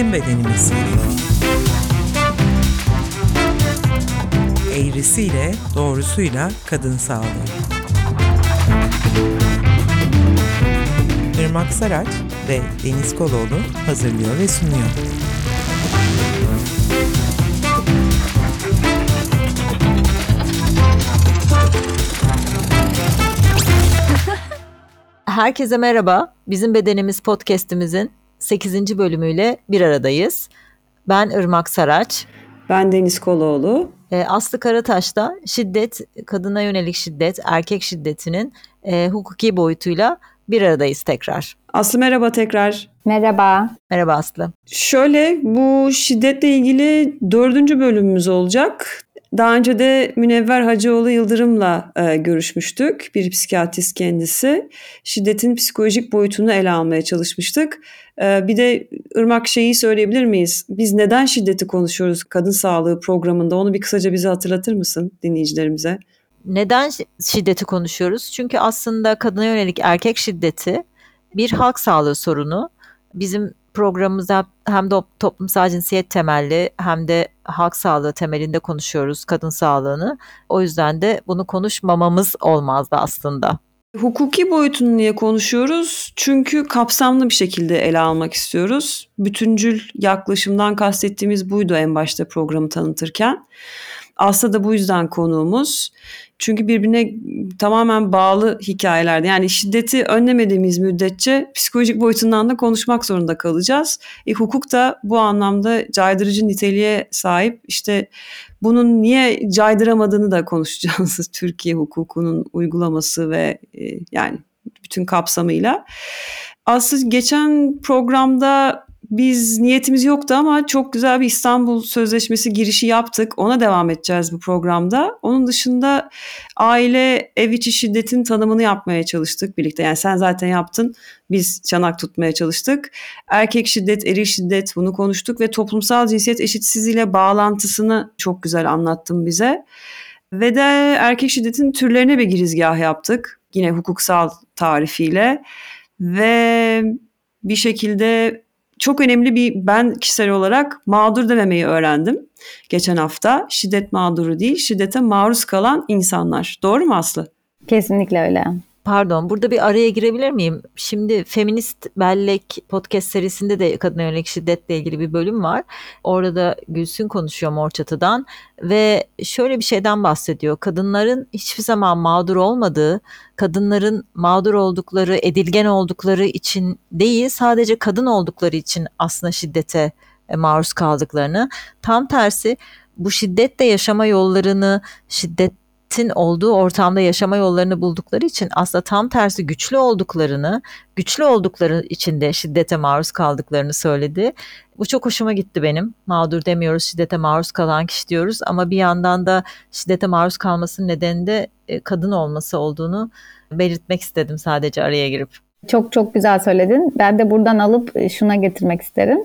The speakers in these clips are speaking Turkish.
bizim bedenimiz. Eğrisiyle, doğrusuyla kadın sağlığı. Irmak Saraç ve Deniz Koloğlu hazırlıyor ve sunuyor. Herkese merhaba. Bizim Bedenimiz podcast'imizin 8. bölümüyle bir aradayız. Ben Irmak Saraç. Ben Deniz Koloğlu. Ee, Aslı Karataş da şiddet, kadına yönelik şiddet, erkek şiddetinin e, hukuki boyutuyla bir aradayız tekrar. Aslı merhaba tekrar. Merhaba. Merhaba Aslı. Şöyle bu şiddetle ilgili dördüncü bölümümüz olacak. Daha önce de Münevver Hacıoğlu Yıldırım'la e, görüşmüştük. Bir psikiyatrist kendisi. Şiddetin psikolojik boyutunu ele almaya çalışmıştık. E, bir de Irmak şeyi söyleyebilir miyiz? Biz neden şiddeti konuşuyoruz kadın sağlığı programında? Onu bir kısaca bize hatırlatır mısın dinleyicilerimize? Neden şiddeti konuşuyoruz? Çünkü aslında kadına yönelik erkek şiddeti bir halk sağlığı sorunu. Bizim programımızda hem de toplumsal cinsiyet temelli hem de halk sağlığı temelinde konuşuyoruz kadın sağlığını. O yüzden de bunu konuşmamamız olmazdı aslında. Hukuki boyutunu niye konuşuyoruz? Çünkü kapsamlı bir şekilde ele almak istiyoruz. Bütüncül yaklaşımdan kastettiğimiz buydu en başta programı tanıtırken. Aslı da bu yüzden konuğumuz. Çünkü birbirine tamamen bağlı hikayelerde. Yani şiddeti önlemediğimiz müddetçe psikolojik boyutundan da konuşmak zorunda kalacağız. E, hukuk da bu anlamda caydırıcı niteliğe sahip. İşte bunun niye caydıramadığını da konuşacağız. Türkiye hukukunun uygulaması ve e, yani bütün kapsamıyla. Aslında geçen programda biz niyetimiz yoktu ama çok güzel bir İstanbul Sözleşmesi girişi yaptık. Ona devam edeceğiz bu programda. Onun dışında aile ev içi şiddetin tanımını yapmaya çalıştık birlikte. Yani sen zaten yaptın. Biz çanak tutmaya çalıştık. Erkek şiddet, eril şiddet bunu konuştuk ve toplumsal cinsiyet eşitsizliğiyle bağlantısını çok güzel anlattın bize. Ve de erkek şiddetin türlerine bir girizgah yaptık. Yine hukuksal tarifiyle ve bir şekilde çok önemli bir ben kişisel olarak mağdur dememeyi öğrendim geçen hafta. Şiddet mağduru değil, şiddete maruz kalan insanlar. Doğru mu Aslı? Kesinlikle öyle. Pardon burada bir araya girebilir miyim? Şimdi Feminist Bellek podcast serisinde de kadına yönelik şiddetle ilgili bir bölüm var. Orada da Gülsün konuşuyor Mor Çatı'dan ve şöyle bir şeyden bahsediyor. Kadınların hiçbir zaman mağdur olmadığı, kadınların mağdur oldukları, edilgen oldukları için değil sadece kadın oldukları için aslında şiddete e, maruz kaldıklarını. Tam tersi bu şiddetle yaşama yollarını, şiddet şiddetin olduğu ortamda yaşama yollarını buldukları için aslında tam tersi güçlü olduklarını, güçlü oldukları için de şiddete maruz kaldıklarını söyledi. Bu çok hoşuma gitti benim. Mağdur demiyoruz, şiddete maruz kalan kişi diyoruz ama bir yandan da şiddete maruz kalmasının nedeni de e, kadın olması olduğunu belirtmek istedim sadece araya girip. Çok çok güzel söyledin. Ben de buradan alıp e, şuna getirmek isterim.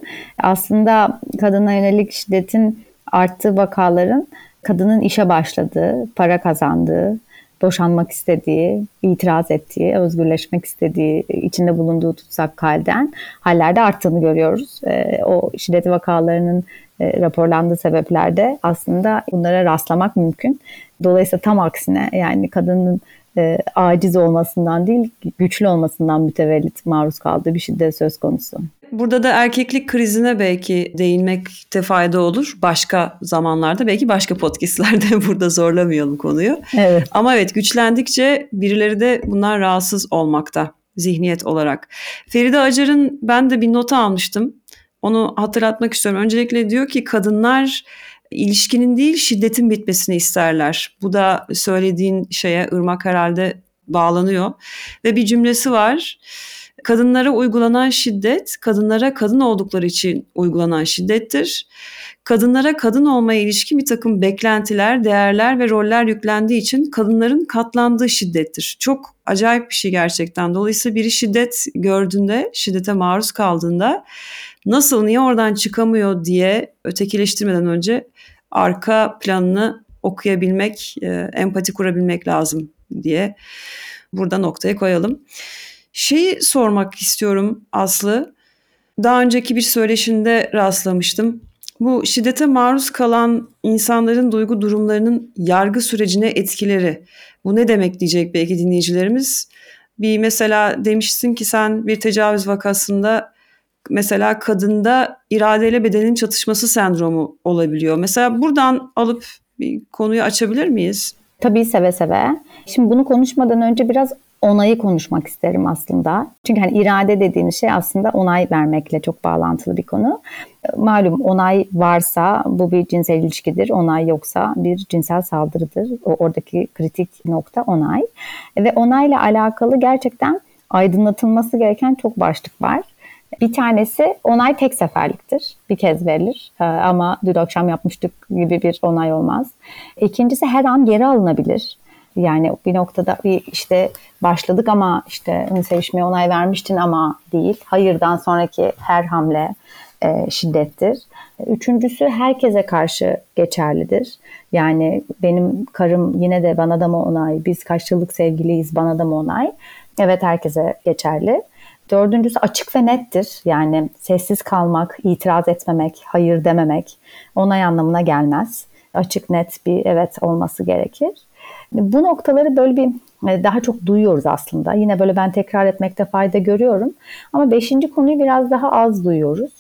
Aslında kadına yönelik şiddetin arttığı vakaların kadının işe başladığı, para kazandığı, boşanmak istediği, itiraz ettiği, özgürleşmek istediği, içinde bulunduğu tutsak halden hallerde arttığını görüyoruz. E, o şiddet vakalarının e, raporlandığı sebeplerde aslında bunlara rastlamak mümkün. Dolayısıyla tam aksine yani kadının e, aciz olmasından değil güçlü olmasından mütevellit maruz kaldığı bir şiddet söz konusu. Burada da erkeklik krizine belki değinmekte fayda olur. Başka zamanlarda belki başka podcastlerde burada zorlamayalım konuyu. Evet. Ama evet güçlendikçe birileri de bunlar rahatsız olmakta zihniyet olarak. Feride Acar'ın ben de bir nota almıştım. Onu hatırlatmak istiyorum. Öncelikle diyor ki kadınlar ilişkinin değil şiddetin bitmesini isterler. Bu da söylediğin şeye ırmak herhalde bağlanıyor. Ve bir cümlesi var. Kadınlara uygulanan şiddet, kadınlara kadın oldukları için uygulanan şiddettir. Kadınlara kadın olmaya ilişkin bir takım beklentiler, değerler ve roller yüklendiği için kadınların katlandığı şiddettir. Çok acayip bir şey gerçekten. Dolayısıyla biri şiddet gördüğünde, şiddete maruz kaldığında nasıl, niye oradan çıkamıyor diye ötekileştirmeden önce arka planını okuyabilmek, e, empati kurabilmek lazım diye burada noktaya koyalım. Şeyi sormak istiyorum Aslı. daha önceki bir söyleşinde rastlamıştım. Bu şiddete maruz kalan insanların duygu durumlarının yargı sürecine etkileri. Bu ne demek diyecek belki dinleyicilerimiz. Bir mesela demişsin ki sen bir tecavüz vakasında mesela kadında iradeyle bedenin çatışması sendromu olabiliyor. Mesela buradan alıp bir konuyu açabilir miyiz? Tabii seve seve. Şimdi bunu konuşmadan önce biraz onayı konuşmak isterim aslında. Çünkü hani irade dediğimiz şey aslında onay vermekle çok bağlantılı bir konu. Malum onay varsa bu bir cinsel ilişkidir. Onay yoksa bir cinsel saldırıdır. O oradaki kritik nokta onay. Ve onayla alakalı gerçekten aydınlatılması gereken çok başlık var. Bir tanesi onay tek seferliktir. Bir kez verilir ee, ama dün akşam yapmıştık gibi bir onay olmaz. İkincisi her an geri alınabilir. Yani bir noktada bir işte başladık ama işte sevişmeye onay vermiştin ama değil. Hayırdan sonraki her hamle e, şiddettir. Üçüncüsü herkese karşı geçerlidir. Yani benim karım yine de bana da mı onay, biz kaç yıllık sevgiliyiz bana da mı onay? Evet herkese geçerli. Dördüncüsü açık ve nettir. Yani sessiz kalmak, itiraz etmemek, hayır dememek onay anlamına gelmez. Açık net bir evet olması gerekir. Bu noktaları böyle bir e, daha çok duyuyoruz aslında. Yine böyle ben tekrar etmekte fayda görüyorum. Ama beşinci konuyu biraz daha az duyuyoruz.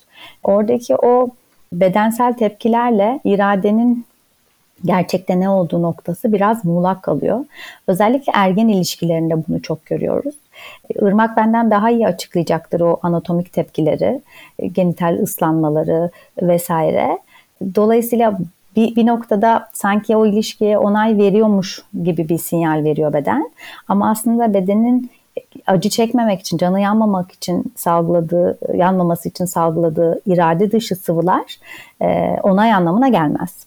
Oradaki o bedensel tepkilerle iradenin gerçekte ne olduğu noktası biraz muğlak kalıyor. Özellikle ergen ilişkilerinde bunu çok görüyoruz. Irmak benden daha iyi açıklayacaktır o anatomik tepkileri, genital ıslanmaları vesaire. Dolayısıyla bir, bir noktada sanki o ilişkiye onay veriyormuş gibi bir sinyal veriyor beden. Ama aslında bedenin acı çekmemek için, canı yanmamak için salgıladığı, yanmaması için salgıladığı irade dışı sıvılar e, onay anlamına gelmez.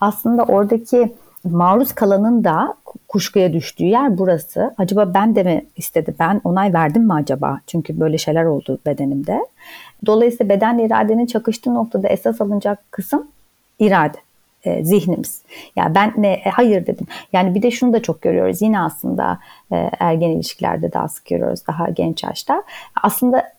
Aslında oradaki maruz kalanın da kuşkuya düştüğü yer burası. Acaba ben de mi istedi? Ben onay verdim mi acaba? Çünkü böyle şeyler oldu bedenimde. Dolayısıyla bedenle iradenin çakıştığı noktada esas alınacak kısım irade e, zihnimiz. Ya yani ben ne e, hayır dedim. Yani bir de şunu da çok görüyoruz. Yine aslında e, ergen ilişkilerde daha sık görüyoruz daha genç yaşta. Aslında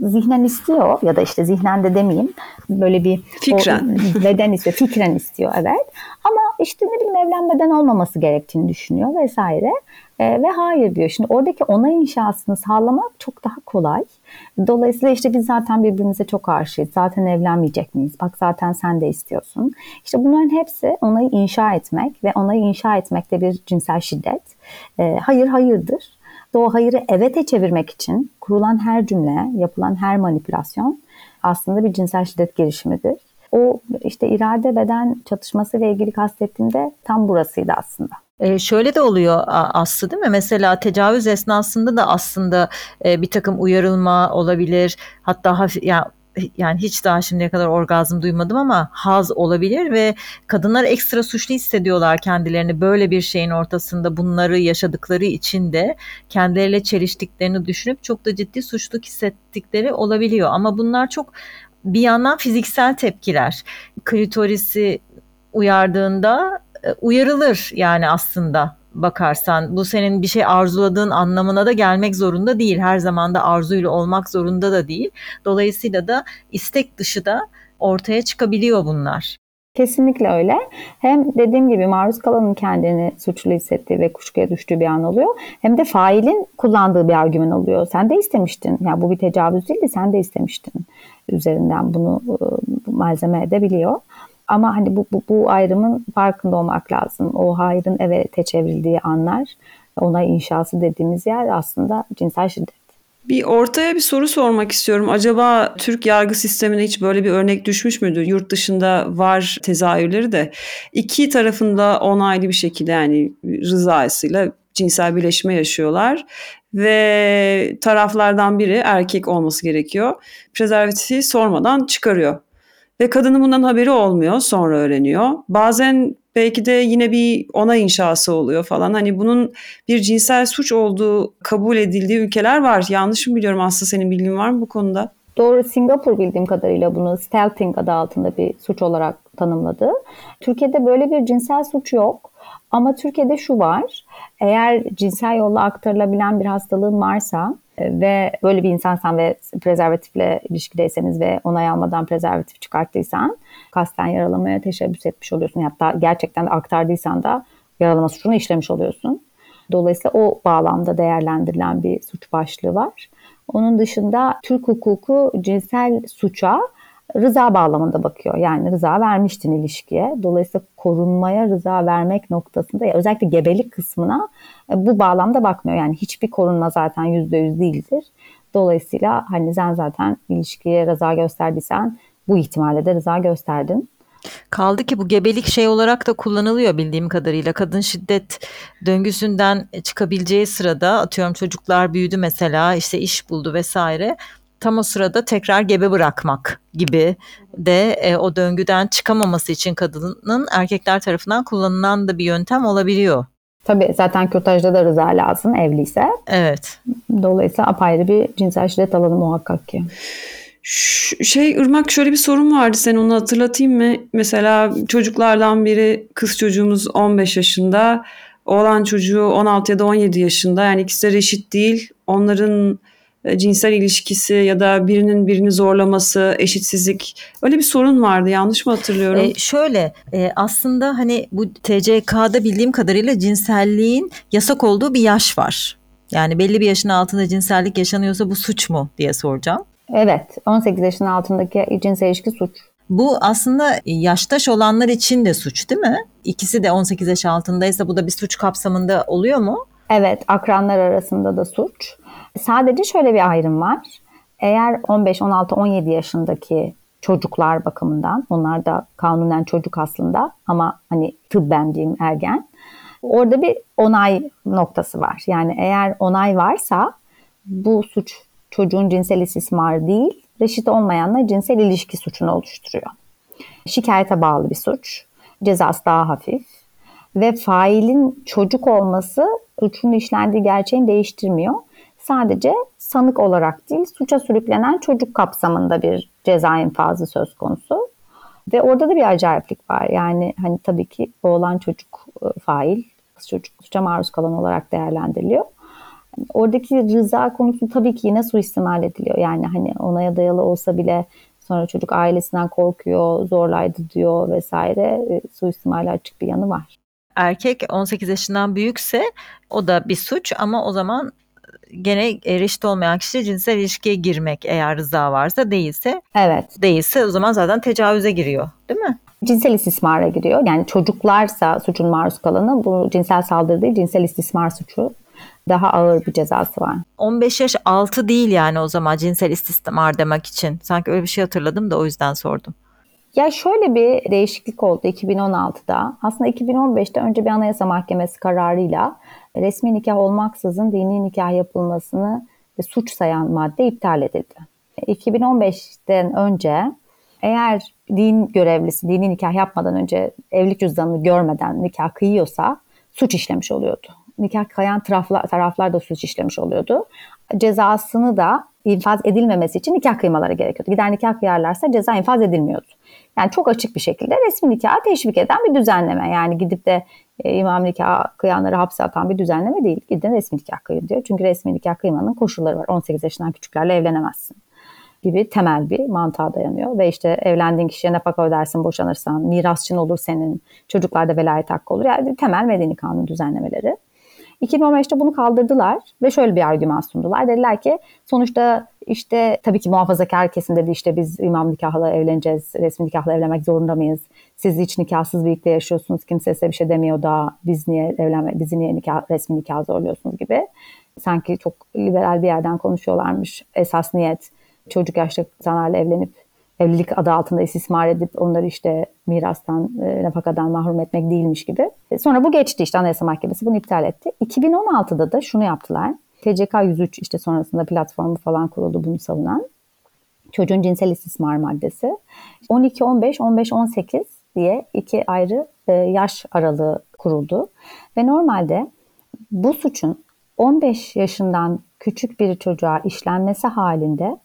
zihnen istiyor ya da işte zihnen de demeyeyim böyle bir fikren o, beden istiyor fikren istiyor evet ama işte ne bileyim evlenmeden olmaması gerektiğini düşünüyor vesaire e, ve hayır diyor. Şimdi oradaki onay inşasını sağlamak çok daha kolay. Dolayısıyla işte biz zaten birbirimize çok aşığız. Zaten evlenmeyecek miyiz? Bak zaten sen de istiyorsun. İşte bunların hepsi onayı inşa etmek ve onayı inşa etmek de bir cinsel şiddet. E, hayır hayırdır. Ve o hayırı evete çevirmek için kurulan her cümle, yapılan her manipülasyon aslında bir cinsel şiddet girişimidir. O işte irade beden çatışması ile ilgili kastettiğimde tam burasıydı aslında. E, şöyle de oluyor Aslı değil mi? Mesela tecavüz esnasında da aslında e, bir takım uyarılma olabilir. Hatta hafif, yani yani hiç daha şimdiye kadar orgazm duymadım ama haz olabilir ve kadınlar ekstra suçlu hissediyorlar kendilerini böyle bir şeyin ortasında bunları yaşadıkları için de kendileriyle çeliştiklerini düşünüp çok da ciddi suçluluk hissettikleri olabiliyor ama bunlar çok bir yandan fiziksel tepkiler. Klitorisi uyardığında e, uyarılır yani aslında bakarsan bu senin bir şey arzuladığın anlamına da gelmek zorunda değil. Her zaman da arzuyla olmak zorunda da değil. Dolayısıyla da istek dışı da ortaya çıkabiliyor bunlar. Kesinlikle öyle. Hem dediğim gibi maruz kalanın kendini suçlu hissettiği ve kuşkuya düştüğü bir an oluyor. Hem de failin kullandığı bir argüman oluyor. Sen de istemiştin. Ya yani bu bir tecavüz değil de sen de istemiştin. Üzerinden bunu malzeme edebiliyor. Ama hani bu, bu, bu ayrımın farkında olmak lazım. O hayrın evet çevrildiği anlar, ona inşası dediğimiz yer aslında cinsel şiddet. Bir ortaya bir soru sormak istiyorum. Acaba Türk yargı sistemine hiç böyle bir örnek düşmüş müdür? Yurt dışında var tezahürleri de iki tarafında onaylı bir şekilde yani rızasıyla cinsel birleşme yaşıyorlar ve taraflardan biri erkek olması gerekiyor. Prezervatifi sormadan çıkarıyor ve kadının bundan haberi olmuyor sonra öğreniyor. Bazen belki de yine bir ona inşası oluyor falan. Hani bunun bir cinsel suç olduğu kabul edildiği ülkeler var. Yanlış mı biliyorum Aslı senin bilgin var mı bu konuda? Doğru Singapur bildiğim kadarıyla bunu stealthing adı altında bir suç olarak tanımladı. Türkiye'de böyle bir cinsel suç yok. Ama Türkiye'de şu var. Eğer cinsel yolla aktarılabilen bir hastalığın varsa ve böyle bir insansan ve prezervatifle ilişkideyseniz ve onay almadan prezervatif çıkarttıysan kasten yaralamaya teşebbüs etmiş oluyorsun. Hatta gerçekten de aktardıysan da yaralama suçunu işlemiş oluyorsun. Dolayısıyla o bağlamda değerlendirilen bir suç başlığı var. Onun dışında Türk hukuku cinsel suça rıza bağlamında bakıyor. Yani rıza vermiştin ilişkiye. Dolayısıyla korunmaya rıza vermek noktasında özellikle gebelik kısmına e, bu bağlamda bakmıyor. Yani hiçbir korunma zaten yüzde yüz değildir. Dolayısıyla hani sen zaten ilişkiye rıza gösterdiysen bu ihtimalle de rıza gösterdin. Kaldı ki bu gebelik şey olarak da kullanılıyor bildiğim kadarıyla. Kadın şiddet döngüsünden çıkabileceği sırada atıyorum çocuklar büyüdü mesela işte iş buldu vesaire. Tam o sırada tekrar gebe bırakmak gibi de e, o döngüden çıkamaması için kadının erkekler tarafından kullanılan da bir yöntem olabiliyor. Tabii zaten kürtajda da rıza lazım evliyse. Evet. Dolayısıyla apayrı bir cinsel şiddet alanı muhakkak ki. Şey Irmak şöyle bir sorun vardı sen onu hatırlatayım mı? Mesela çocuklardan biri kız çocuğumuz 15 yaşında, oğlan çocuğu 16 ya da 17 yaşında. Yani ikisi de reşit değil. Onların cinsel ilişkisi ya da birinin birini zorlaması, eşitsizlik öyle bir sorun vardı. Yanlış mı hatırlıyorum? E, şöyle e, aslında hani bu TCK'da bildiğim kadarıyla cinselliğin yasak olduğu bir yaş var. Yani belli bir yaşın altında cinsellik yaşanıyorsa bu suç mu diye soracağım. Evet 18 yaşın altındaki cinsel ilişki suç. Bu aslında yaştaş olanlar için de suç değil mi? İkisi de 18 yaş altındaysa bu da bir suç kapsamında oluyor mu? Evet akranlar arasında da suç. Sadece şöyle bir ayrım var. Eğer 15, 16, 17 yaşındaki çocuklar bakımından, onlar da kanunen çocuk aslında ama hani tıbben diyeyim ergen. Orada bir onay noktası var. Yani eğer onay varsa bu suç çocuğun cinsel istismarı değil, reşit olmayanla cinsel ilişki suçunu oluşturuyor. Şikayete bağlı bir suç. Cezası daha hafif. Ve failin çocuk olması suçun işlendiği gerçeğini değiştirmiyor. Sadece sanık olarak değil, suça sürüklenen çocuk kapsamında bir ceza infazı söz konusu. Ve orada da bir acayiplik var. Yani hani tabii ki oğlan çocuk e, fail, kız çocuk suça maruz kalan olarak değerlendiriliyor. Oradaki rıza konusu tabii ki yine suistimal ediliyor. Yani hani onaya dayalı olsa bile sonra çocuk ailesinden korkuyor, zorlaydı diyor vesaire. E, açık bir yanı var. Erkek 18 yaşından büyükse o da bir suç ama o zaman gene erişit olmayan kişi cinsel ilişkiye girmek eğer rıza varsa değilse evet değilse o zaman zaten tecavüze giriyor değil mi? Cinsel istismara giriyor. Yani çocuklarsa suçun maruz kalanı bu cinsel saldırı değil cinsel istismar suçu daha ağır bir cezası var. 15 yaş altı değil yani o zaman cinsel istismar demek için. Sanki öyle bir şey hatırladım da o yüzden sordum. Ya şöyle bir değişiklik oldu 2016'da. Aslında 2015'te önce bir anayasa mahkemesi kararıyla resmi nikah olmaksızın dini nikah yapılmasını suç sayan madde iptal edildi. 2015'ten önce eğer din görevlisi dini nikah yapmadan önce evlilik cüzdanını görmeden nikah kıyıyorsa suç işlemiş oluyordu. Nikah kayan taraflar, taraflar da suç işlemiş oluyordu. Cezasını da infaz edilmemesi için nikah kıymaları gerekiyordu. Gider nikah kıyarlarsa ceza infaz edilmiyordu. Yani çok açık bir şekilde resmi nikahı teşvik eden bir düzenleme. Yani gidip de e, imam nikah kıyanları hapse atan bir düzenleme değil. Gidin resmi nikah kıyın diyor. Çünkü resmi nikah kıymanın koşulları var. 18 yaşından küçüklerle evlenemezsin gibi temel bir mantığa dayanıyor. Ve işte evlendiğin kişiye nafaka ödersin boşanırsan, mirasçın olur senin, çocuklarda velayet hakkı olur. Yani temel medeni kanun düzenlemeleri. 2015'te bunu kaldırdılar ve şöyle bir argüman sundular. Dediler ki sonuçta işte tabii ki muhafazakar kesim dedi işte biz imam nikahla evleneceğiz, resmi nikahla evlenmek zorunda mıyız? Siz hiç nikahsız birlikte yaşıyorsunuz, kimse size bir şey demiyor da biz niye evlenme, bizi niye nikah, resmi nikah zorluyorsunuz gibi. Sanki çok liberal bir yerden konuşuyorlarmış. Esas niyet çocuk yaşta insanlarla evlenip evlilik adı altında istismar edip onları işte mirastan, e, nafakadan mahrum etmek değilmiş gibi. E, sonra bu geçti işte Anayasa Mahkemesi bunu iptal etti. 2016'da da şunu yaptılar. TCK 103 işte sonrasında platformu falan kuruldu bunu savunan. Çocuğun cinsel istismar maddesi. 12, 15, 15, 18 diye iki ayrı e, yaş aralığı kuruldu. Ve normalde bu suçun 15 yaşından küçük bir çocuğa işlenmesi halinde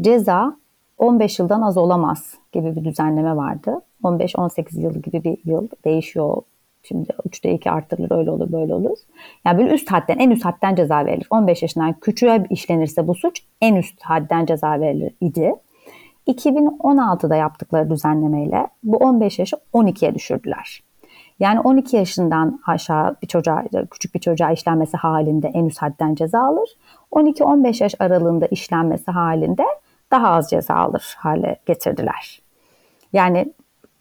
ceza 15 yıldan az olamaz gibi bir düzenleme vardı. 15-18 yıl gibi bir yıl değişiyor Şimdi 3'te 2 artırılır öyle olur böyle olur. Yani böyle üst hadden en üst hadden ceza verilir. 15 yaşından küçüğe işlenirse bu suç en üst hadden ceza verilir idi. 2016'da yaptıkları düzenlemeyle bu 15 yaşı 12'ye düşürdüler. Yani 12 yaşından aşağı bir çocuğa, küçük bir çocuğa işlenmesi halinde en üst hadden ceza alır. 12-15 yaş aralığında işlenmesi halinde daha az ceza alır hale getirdiler. Yani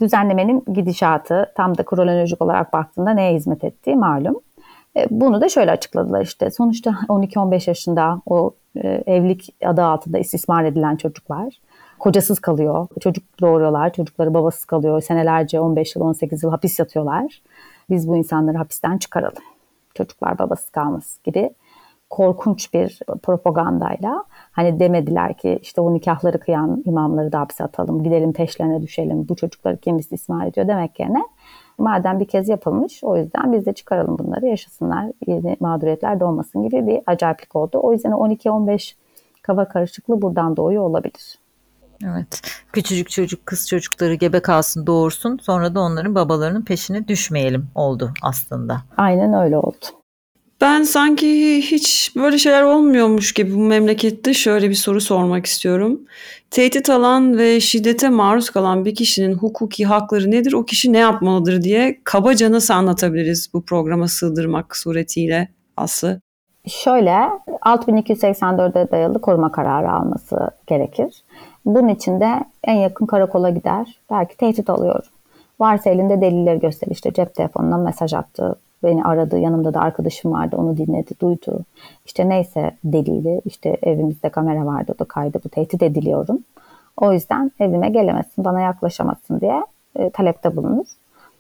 düzenlemenin gidişatı tam da kronolojik olarak baktığında neye hizmet ettiği malum. E, bunu da şöyle açıkladılar işte. Sonuçta 12-15 yaşında o e, evlilik adı altında istismar edilen çocuklar kocasız kalıyor. Çocuk doğuruyorlar. Çocukları babasız kalıyor. Senelerce 15 yıl 18 yıl hapis yatıyorlar. Biz bu insanları hapisten çıkaralım. Çocuklar babasız kalması gibi korkunç bir propagandayla hani demediler ki işte o nikahları kıyan imamları da hapse atalım, gidelim peşlerine düşelim, bu çocukları kim istismar ediyor demek yerine madem bir kez yapılmış o yüzden biz de çıkaralım bunları yaşasınlar, yeni mağduriyetler de olmasın gibi bir acayiplik oldu. O yüzden 12-15 kava karışıklığı buradan doğuyor olabilir. Evet. Küçücük çocuk kız çocukları gebe kalsın doğursun sonra da onların babalarının peşine düşmeyelim oldu aslında. Aynen öyle oldu. Ben sanki hiç böyle şeyler olmuyormuş gibi bu memlekette şöyle bir soru sormak istiyorum. Tehdit alan ve şiddete maruz kalan bir kişinin hukuki hakları nedir? O kişi ne yapmalıdır diye kabaca nasıl anlatabiliriz bu programa sığdırmak suretiyle Aslı? Şöyle 6284'e dayalı koruma kararı alması gerekir. Bunun için de en yakın karakola gider. Belki tehdit alıyorum. Varsa elinde delilleri göster. İşte cep telefonuna mesaj attı. Beni aradı. Yanımda da arkadaşım vardı. Onu dinledi, duydu. İşte neyse delili. İşte evimizde kamera vardı. O da kaydı. Bu tehdit ediliyorum. O yüzden evime gelemezsin, bana yaklaşamazsın diye e, talepte bulunur.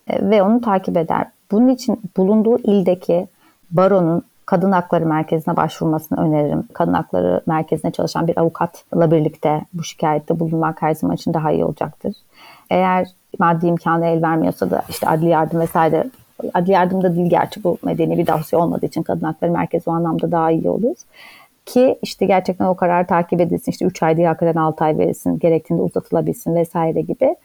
E, ve onu takip eder. Bunun için bulunduğu ildeki baronun kadın hakları merkezine başvurmasını öneririm. Kadın hakları merkezine çalışan bir avukatla birlikte bu şikayette bulunmak her zaman için daha iyi olacaktır. Eğer maddi imkanı el vermiyorsa da işte adli yardım vesaire adli yardım da değil gerçi bu medeni bir dosya olmadığı için kadın hakları merkezi o anlamda daha iyi olur. Ki işte gerçekten o karar takip edilsin. İşte 3 ay değil hakikaten 6 ay verilsin. Gerektiğinde uzatılabilsin vesaire gibi.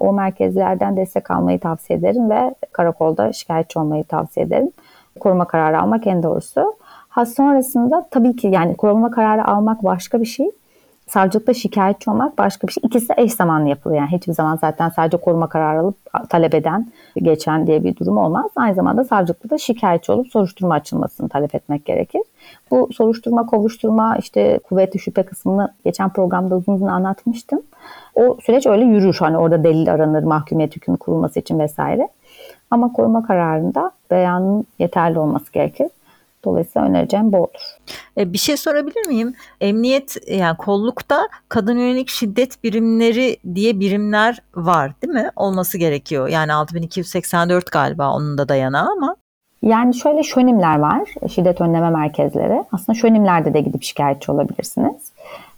O merkezlerden destek almayı tavsiye ederim ve karakolda şikayetçi olmayı tavsiye ederim koruma kararı almak en doğrusu. Ha sonrasında tabii ki yani koruma kararı almak başka bir şey. Savcılıkta şikayetçi olmak başka bir şey. İkisi de eş zamanlı yapılıyor. Yani hiçbir zaman zaten sadece koruma kararı alıp talep eden, geçen diye bir durum olmaz. Aynı zamanda savcılıkta da şikayetçi olup soruşturma açılmasını talep etmek gerekir. Bu soruşturma, kovuşturma, işte kuvvetli şüphe kısmını geçen programda uzun uzun anlatmıştım. O süreç öyle yürür. Hani orada delil aranır, mahkumiyet hükmü kurulması için vesaire. Ama koruma kararında beyanın yeterli olması gerekir. Dolayısıyla önereceğim bu olur. E, bir şey sorabilir miyim? Emniyet yani kollukta kadın yönelik şiddet birimleri diye birimler var değil mi? Olması gerekiyor. Yani 6284 galiba onun da dayanağı ama. Yani şöyle şönimler var. Şiddet önleme merkezleri. Aslında şönimlerde de gidip şikayetçi olabilirsiniz.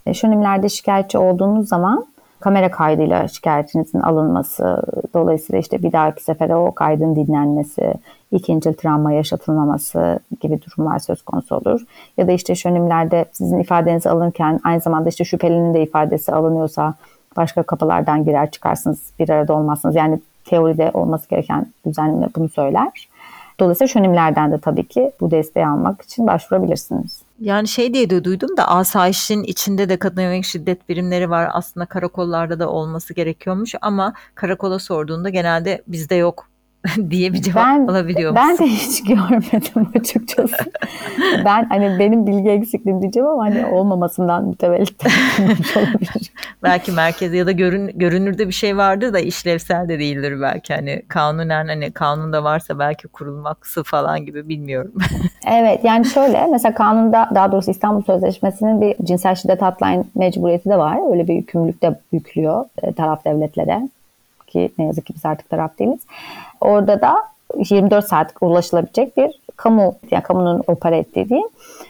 E, şönimlerde şikayetçi olduğunuz zaman kamera kaydıyla şikayetinizin alınması, dolayısıyla işte bir dahaki sefere o kaydın dinlenmesi, ikinci travma yaşatılmaması gibi durumlar söz konusu olur. Ya da işte şönimlerde sizin ifadenizi alırken aynı zamanda işte şüphelinin de ifadesi alınıyorsa başka kapılardan girer çıkarsınız, bir arada olmazsınız. Yani teoride olması gereken düzenleme bunu söyler. Dolayısıyla şönimlerden de tabii ki bu desteği almak için başvurabilirsiniz. Yani şey diye de duydum da asayişin içinde de kadın yönelik şiddet birimleri var. Aslında karakollarda da olması gerekiyormuş ama karakola sorduğunda genelde bizde yok diye bir cevap ben, alabiliyor Ben de hiç görmedim açıkçası. ben hani benim bilgi eksikliğim diyeceğim ama hani olmamasından mütevellit olabilir. belki merkez ya da görün, görünürde bir şey vardır da işlevsel de değildir belki. Hani kanunen hani kanunda varsa belki kurulması falan gibi bilmiyorum. evet yani şöyle mesela kanunda daha doğrusu İstanbul Sözleşmesi'nin bir cinsel şiddet hotline mecburiyeti de var. Öyle bir yükümlülük de yüklüyor e, taraf devletlere ki ne yazık ki biz artık taraf değiliz. Orada da 24 saat ulaşılabilecek bir kamu yani kamunun opera ettiği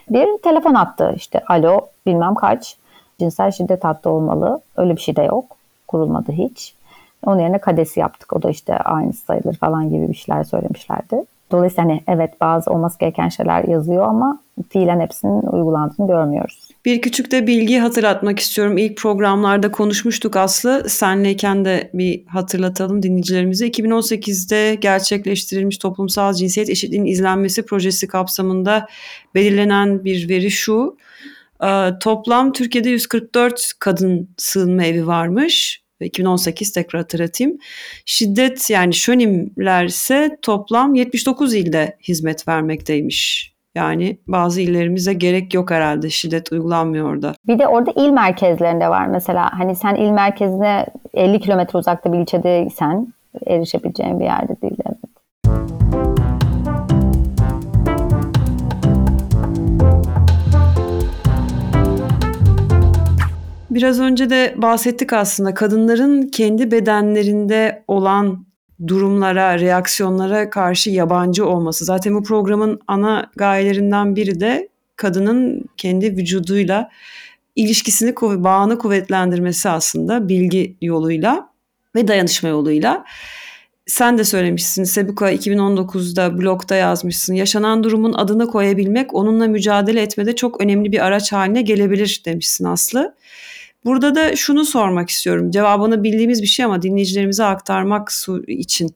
bir telefon attı işte alo bilmem kaç cinsel şiddet hattı olmalı. Öyle bir şey de yok. Kurulmadı hiç. Onun yerine kadesi yaptık. O da işte aynı sayılır falan gibi bir şeyler söylemişlerdi. Dolayısıyla hani evet bazı olması gereken şeyler yazıyor ama fiilen hepsinin uygulandığını görmüyoruz. Bir küçük de bilgi hatırlatmak istiyorum. İlk programlarda konuşmuştuk Aslı. Senleyken de bir hatırlatalım dinleyicilerimize. 2018'de gerçekleştirilmiş toplumsal cinsiyet eşitliğinin izlenmesi projesi kapsamında belirlenen bir veri şu. Ee, toplam Türkiye'de 144 kadın sığınma evi varmış. 2018 tekrar hatırlatayım. Şiddet yani şönimler ise toplam 79 ilde hizmet vermekteymiş. Yani bazı illerimize gerek yok herhalde şiddet uygulanmıyor orada. Bir de orada il merkezlerinde var mesela. Hani sen il merkezine 50 kilometre uzakta bir ilçedeysen erişebileceğin bir yerde değil. Evet. Biraz önce de bahsettik aslında kadınların kendi bedenlerinde olan durumlara, reaksiyonlara karşı yabancı olması. Zaten bu programın ana gayelerinden biri de kadının kendi vücuduyla ilişkisini, bağını kuvvetlendirmesi aslında bilgi yoluyla ve dayanışma yoluyla. Sen de söylemişsin Sebuka 2019'da blogda yazmışsın. Yaşanan durumun adını koyabilmek onunla mücadele etmede çok önemli bir araç haline gelebilir demişsin Aslı. Burada da şunu sormak istiyorum. Cevabını bildiğimiz bir şey ama dinleyicilerimize aktarmak için.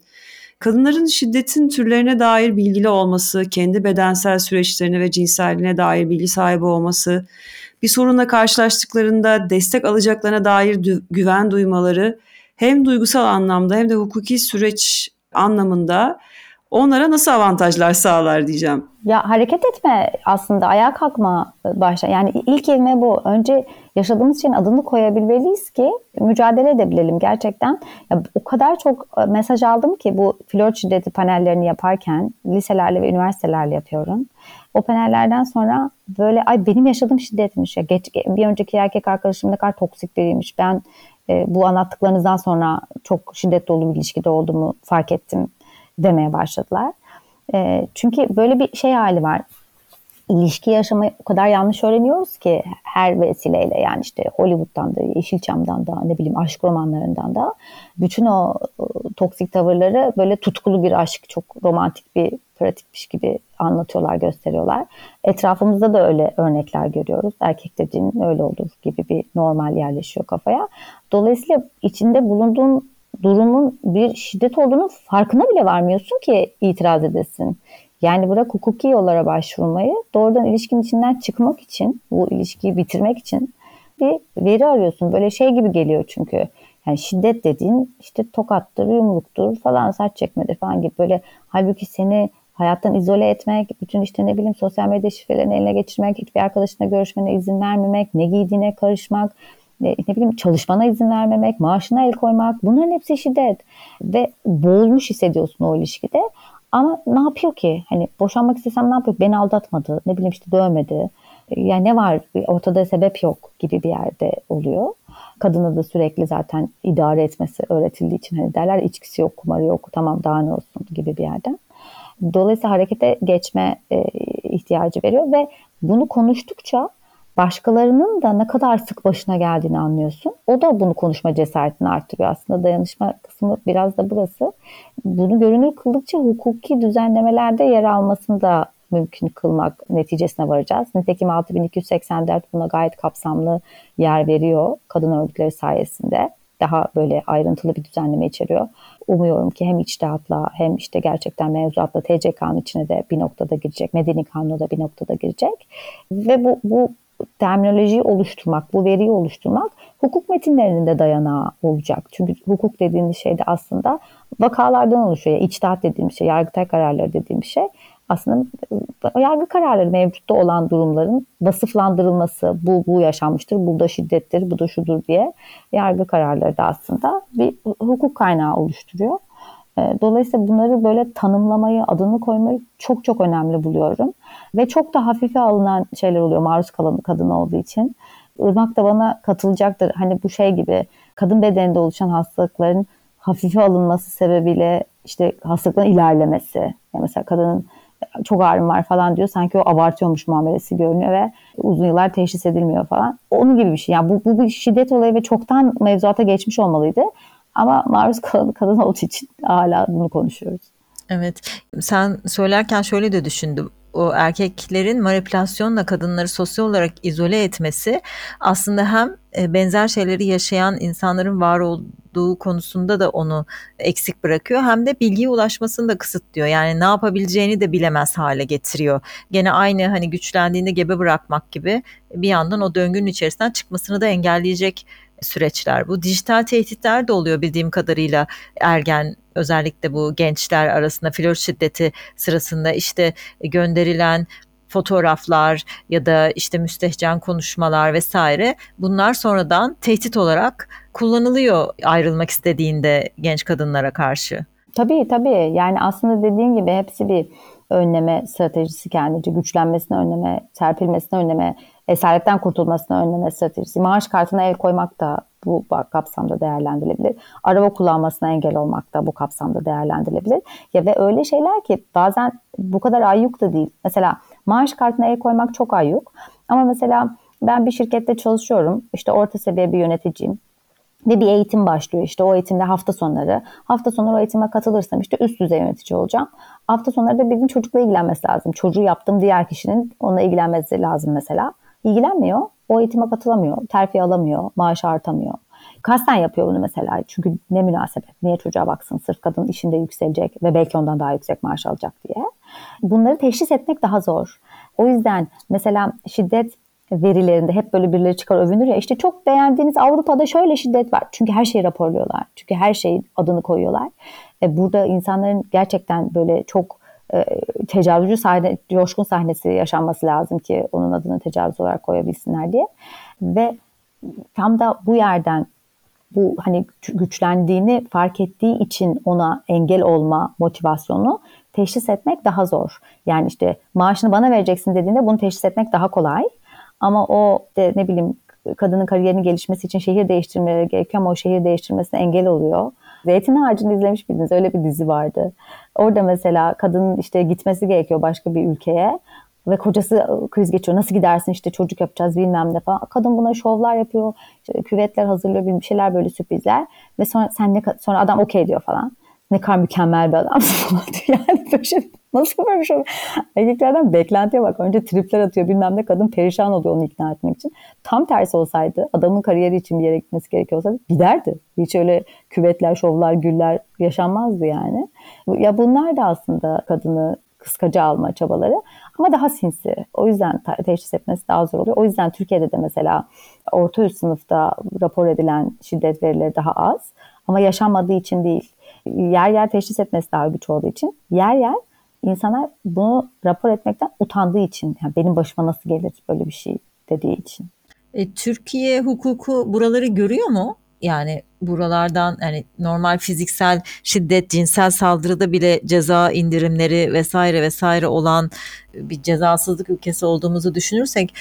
Kadınların şiddetin türlerine dair bilgili olması, kendi bedensel süreçlerine ve cinselliğine dair bilgi sahibi olması, bir sorunla karşılaştıklarında destek alacaklarına dair güven duymaları hem duygusal anlamda hem de hukuki süreç anlamında onlara nasıl avantajlar sağlar diyeceğim. Ya hareket etme aslında ayağa kalkma başla. Yani ilk kelime bu. Önce yaşadığımız şeyin adını koyabilmeliyiz ki mücadele edebilelim gerçekten. Ya, o kadar çok e, mesaj aldım ki bu flört şiddeti panellerini yaparken liselerle ve üniversitelerle yapıyorum. O panellerden sonra böyle ay benim yaşadığım şiddetmiş ya geç, bir önceki erkek arkadaşım ne kadar toksik biriymiş. Ben e, bu anlattıklarınızdan sonra çok şiddet dolu bir ilişkide olduğumu fark ettim demeye başladılar. E, çünkü böyle bir şey hali var. İlişki yaşamayı o kadar yanlış öğreniyoruz ki her vesileyle yani işte Hollywood'dan da, Yeşilçam'dan da ne bileyim aşk romanlarından da bütün o toksik tavırları böyle tutkulu bir aşk, çok romantik bir pratikmiş gibi anlatıyorlar, gösteriyorlar. Etrafımızda da öyle örnekler görüyoruz. Erkek dediğin öyle olur gibi bir normal yerleşiyor kafaya. Dolayısıyla içinde bulunduğun durumun bir şiddet olduğunu farkına bile varmıyorsun ki itiraz edesin. Yani bırak hukuki yollara başvurmayı doğrudan ilişkinin içinden çıkmak için, bu ilişkiyi bitirmek için bir veri arıyorsun. Böyle şey gibi geliyor çünkü. Yani şiddet dediğin işte tokattır, yumruktur falan, saç çekmedir falan gibi böyle halbuki seni hayattan izole etmek, bütün işte ne bileyim sosyal medya şifrelerini eline geçirmek, hiçbir arkadaşına görüşmene izin vermemek, ne giydiğine karışmak, ne, bileyim çalışmana izin vermemek, maaşına el koymak bunların hepsi şiddet ve boğulmuş hissediyorsun o ilişkide. Ama ne yapıyor ki? Hani boşanmak istesem ne yapıyor? Beni aldatmadı, ne bileyim işte dövmedi. Yani ne var? Ortada sebep yok gibi bir yerde oluyor. Kadına da sürekli zaten idare etmesi öğretildiği için hani derler içkisi yok, kumarı yok, tamam daha ne olsun gibi bir yerden. Dolayısıyla harekete geçme e, ihtiyacı veriyor ve bunu konuştukça başkalarının da ne kadar sık başına geldiğini anlıyorsun. O da bunu konuşma cesaretini arttırıyor. Aslında dayanışma kısmı biraz da burası. Bunu görünür kıldıkça hukuki düzenlemelerde yer almasını da mümkün kılmak neticesine varacağız. Nitekim 6284 buna gayet kapsamlı yer veriyor kadın örgütleri sayesinde. Daha böyle ayrıntılı bir düzenleme içeriyor. Umuyorum ki hem içtihatla hem işte gerçekten mevzuatla TCK'nın içine de bir noktada girecek. Medeni kanuna da bir noktada girecek. Ve bu, bu terminolojiyi oluşturmak, bu veriyi oluşturmak hukuk metinlerinin de dayanağı olacak. Çünkü hukuk dediğimiz şey de aslında vakalardan oluşuyor. Yani içtihat dediğimiz şey, yargıtay kararları dediğimiz şey aslında ıı, yargı kararları mevcutta olan durumların vasıflandırılması, bu bu yaşanmıştır, bu da şiddettir, bu da şudur diye yargı kararları da aslında bir hukuk kaynağı oluşturuyor. Dolayısıyla bunları böyle tanımlamayı, adını koymayı çok çok önemli buluyorum. Ve çok da hafife alınan şeyler oluyor maruz kalan kadın olduğu için. Irmak da bana katılacaktır. Hani bu şey gibi kadın bedeninde oluşan hastalıkların hafife alınması sebebiyle işte hastalıkların ilerlemesi. Yani mesela kadının çok ağrım var falan diyor. Sanki o abartıyormuş muamelesi görünüyor ve uzun yıllar teşhis edilmiyor falan. Onun gibi bir şey. Yani bu, bu bir şiddet olayı ve çoktan mevzuata geçmiş olmalıydı. Ama maruz kalan kadın olduğu için hala bunu konuşuyoruz. Evet. Sen söylerken şöyle de düşündüm. O erkeklerin manipülasyonla kadınları sosyal olarak izole etmesi aslında hem e, benzer şeyleri yaşayan insanların var olduğu konusunda da onu eksik bırakıyor hem de bilgiye ulaşmasını da kısıtlıyor. Yani ne yapabileceğini de bilemez hale getiriyor. Gene aynı hani güçlendiğinde gebe bırakmak gibi bir yandan o döngünün içerisinden çıkmasını da engelleyecek süreçler. Bu dijital tehditler de oluyor bildiğim kadarıyla ergen özellikle bu gençler arasında flört şiddeti sırasında işte gönderilen fotoğraflar ya da işte müstehcen konuşmalar vesaire bunlar sonradan tehdit olarak kullanılıyor ayrılmak istediğinde genç kadınlara karşı. Tabii tabii yani aslında dediğin gibi hepsi bir önleme stratejisi kendince güçlenmesini önleme, serpilmesini önleme, esaretten kurtulmasını önleme stratejisi. Maaş kartına el koymak da bu kapsamda değerlendirilebilir. Araba kullanmasına engel olmak da bu kapsamda değerlendirilebilir. Ya ve öyle şeyler ki bazen bu kadar ayyuk da değil. Mesela maaş kartına el koymak çok ayyuk. Ama mesela ben bir şirkette çalışıyorum. İşte orta seviye bir yöneticiyim. Ve bir eğitim başlıyor işte o eğitimde hafta sonları. Hafta sonları o eğitime katılırsam işte üst düzey yönetici olacağım. Hafta sonları da birinin çocukla ilgilenmesi lazım. Çocuğu yaptığım diğer kişinin onunla ilgilenmesi lazım mesela. İlgilenmiyor. O eğitime katılamıyor. Terfi alamıyor. Maaşı artamıyor. Kasten yapıyor bunu mesela. Çünkü ne münasebet. Niye çocuğa baksın? Sırf kadın işinde yükselecek ve belki ondan daha yüksek maaş alacak diye. Bunları teşhis etmek daha zor. O yüzden mesela şiddet verilerinde hep böyle birileri çıkar övünür ya işte çok beğendiğiniz Avrupa'da şöyle şiddet var. Çünkü her şeyi raporluyorlar. Çünkü her şeyin adını koyuyorlar. E burada insanların gerçekten böyle çok e, tecavüzcü sahne, coşkun sahnesi yaşanması lazım ki onun adını tecavüz olarak koyabilsinler diye. Ve tam da bu yerden bu hani güçlendiğini fark ettiği için ona engel olma motivasyonu teşhis etmek daha zor. Yani işte maaşını bana vereceksin dediğinde bunu teşhis etmek daha kolay. Ama o de ne bileyim kadının kariyerinin gelişmesi için şehir değiştirmeleri gerekiyor ama o şehir değiştirmesine engel oluyor. Zeytin Ağacı'nı izlemiş miydiniz? Öyle bir dizi vardı. Orada mesela kadının işte gitmesi gerekiyor başka bir ülkeye ve kocası kriz geçiyor. Nasıl gidersin işte çocuk yapacağız bilmem ne falan. Kadın buna şovlar yapıyor. İşte küvetler hazırlıyor bir şeyler böyle sürprizler. Ve sonra sen ne sonra adam okey diyor falan ne kadar mükemmel bir adamsın falan diyor. Yani böyle şey, nasıl böyle bir şey Erkeklerden beklentiye bak. Önce tripler atıyor bilmem ne kadın perişan oluyor onu ikna etmek için. Tam tersi olsaydı adamın kariyeri için bir yere gitmesi gerekiyorsa giderdi. Hiç öyle küvetler, şovlar, güller yaşanmazdı yani. Ya bunlar da aslında kadını kıskaca alma çabaları ama daha sinsi. O yüzden teşhis etmesi daha zor oluyor. O yüzden Türkiye'de de mesela orta üst sınıfta rapor edilen şiddet verileri daha az ama yaşanmadığı için değil yer yer teşhis etmesi daha güç olduğu için yer yer insanlar bunu rapor etmekten utandığı için yani benim başıma nasıl gelir böyle bir şey dediği için. E, Türkiye hukuku buraları görüyor mu? Yani buralardan yani normal fiziksel şiddet, cinsel saldırıda bile ceza indirimleri vesaire vesaire olan bir cezasızlık ülkesi olduğumuzu düşünürsek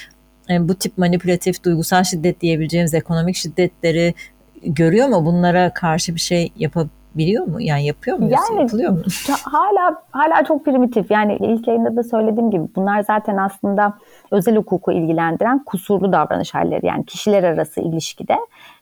yani bu tip manipülatif duygusal şiddet diyebileceğimiz ekonomik şiddetleri görüyor mu? Bunlara karşı bir şey yapabilir biliyor mu? Yani yapıyor mu? Yani, Yapılıyor mu? Hala hala çok primitif. Yani ilk yayında da söylediğim gibi bunlar zaten aslında özel hukuku ilgilendiren kusurlu davranış halleri. Yani kişiler arası ilişkide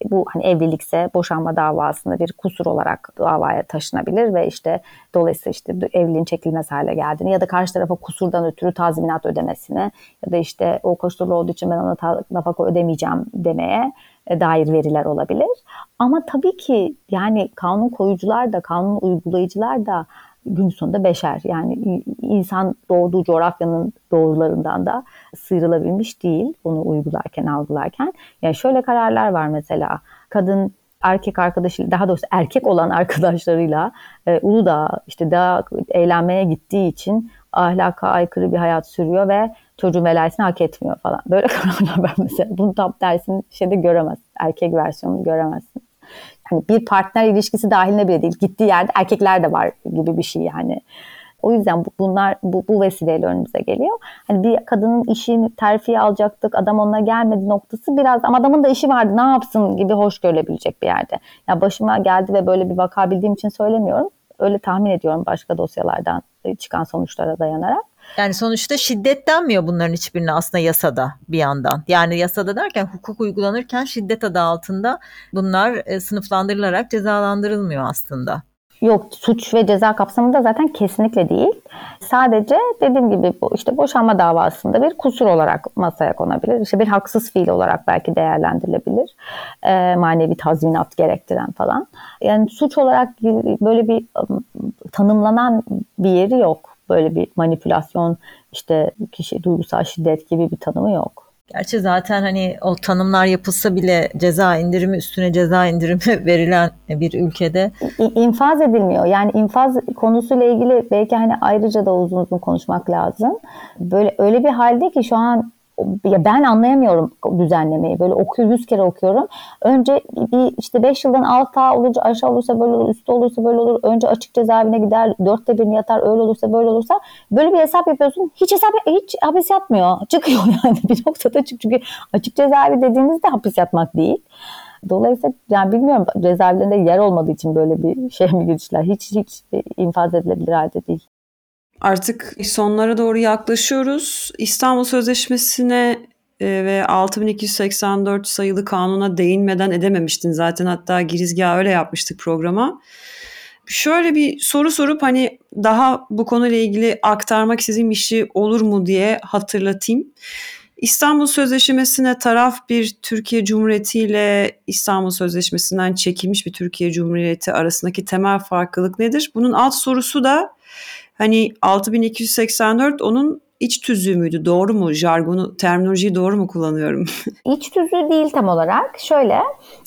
bu hani evlilikse boşanma davasında bir kusur olarak davaya taşınabilir ve işte dolayısıyla işte evliliğin çekilmez hale geldiğini ya da karşı tarafa kusurdan ötürü tazminat ödemesini ya da işte o koşullu olduğu için ben ona nafaka ödemeyeceğim demeye dair veriler olabilir. Ama tabii ki yani kanun koyucular da kanun uygulayıcılar da gün sonunda beşer. Yani insan doğduğu coğrafyanın doğrularından da sıyrılabilmiş değil bunu uygularken, algılarken. Yani şöyle kararlar var mesela. Kadın erkek arkadaşı daha doğrusu erkek olan arkadaşlarıyla e, Uludağ işte daha eğlenmeye gittiği için ahlaka aykırı bir hayat sürüyor ve çocuğun velayetini hak etmiyor falan. Böyle kararlar var mesela. Bunu tam tersini şeyde göremez. Erkek versiyonunu göremezsin. Hani bir partner ilişkisi dahiline bile değil. Gittiği yerde erkekler de var gibi bir şey yani. O yüzden bunlar bu, bu vesileyle önümüze geliyor. Hani bir kadının işini terfiye alacaktık, adam ona gelmedi noktası biraz ama adamın da işi vardı ne yapsın gibi hoş görülebilecek bir yerde. Ya yani başıma geldi ve böyle bir vaka bildiğim için söylemiyorum. Öyle tahmin ediyorum başka dosyalardan çıkan sonuçlara dayanarak. Yani sonuçta şiddet denmiyor bunların hiçbirine aslında yasada bir yandan. Yani yasada derken hukuk uygulanırken şiddet adı altında bunlar e, sınıflandırılarak cezalandırılmıyor aslında. Yok suç ve ceza kapsamında zaten kesinlikle değil. Sadece dediğim gibi bu işte boşanma davasında bir kusur olarak masaya konabilir. İşte bir haksız fiil olarak belki değerlendirilebilir. E, manevi tazminat gerektiren falan. Yani suç olarak böyle bir ım, tanımlanan bir yeri yok. Böyle bir manipülasyon, işte kişi duygusal şiddet gibi bir tanımı yok. Gerçi zaten hani o tanımlar yapılsa bile ceza indirimi üstüne ceza indirimi verilen bir ülkede infaz edilmiyor. Yani infaz konusuyla ilgili belki hani ayrıca da uzun uzun konuşmak lazım. Böyle öyle bir halde ki şu an ya ben anlayamıyorum düzenlemeyi. Böyle okuyor yüz kere okuyorum. Önce bir işte 5 yıldan alta olunca aşağı olursa böyle olur, üstte olursa böyle olur. Önce açık cezaevine gider, dörtte birini yatar, öyle olursa böyle olursa. Böyle bir hesap yapıyorsun. Hiç hesap hiç hapis yatmıyor. Çıkıyor yani bir noktada çık çünkü açık cezaevi dediğinizde hapis yatmak değil. Dolayısıyla yani bilmiyorum cezaevlerinde yer olmadığı için böyle bir şey mi girişler. Hiç hiç infaz edilebilir halde değil. Artık sonlara doğru yaklaşıyoruz. İstanbul Sözleşmesi'ne e, ve 6284 sayılı kanuna değinmeden edememiştin zaten. Hatta girizgahı öyle yapmıştık programa. Şöyle bir soru sorup hani daha bu konuyla ilgili aktarmak bir şey olur mu diye hatırlatayım. İstanbul Sözleşmesi'ne taraf bir Türkiye Cumhuriyeti ile İstanbul Sözleşmesi'nden çekilmiş bir Türkiye Cumhuriyeti arasındaki temel farklılık nedir? Bunun alt sorusu da hani 6284 onun iç tüzüğü müydü? Doğru mu? Jargonu, terminolojiyi doğru mu kullanıyorum? İç tüzüğü değil tam olarak. Şöyle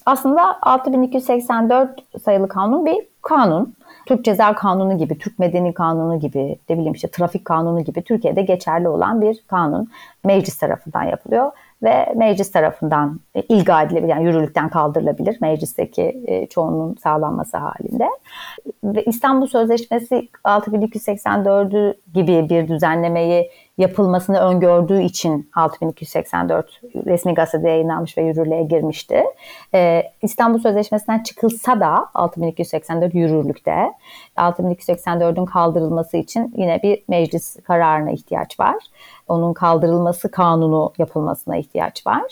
aslında 6284 sayılı kanun bir kanun. Türk Ceza Kanunu gibi, Türk Medeni Kanunu gibi, ne bileyim işte trafik kanunu gibi Türkiye'de geçerli olan bir kanun meclis tarafından yapılıyor ve meclis tarafından ilga edilebilir yani yürürlükten kaldırılabilir meclisteki e, çoğunluğun sağlanması halinde. Ve İstanbul Sözleşmesi 6284'ü gibi bir düzenlemeyi yapılmasını öngördüğü için 6284 resmi gazetede yayınlanmış ve yürürlüğe girmişti. Ee, İstanbul Sözleşmesi'nden çıkılsa da 6284 yürürlükte. 6284'ün kaldırılması için yine bir meclis kararına ihtiyaç var. Onun kaldırılması kanunu yapılmasına ihtiyaç var.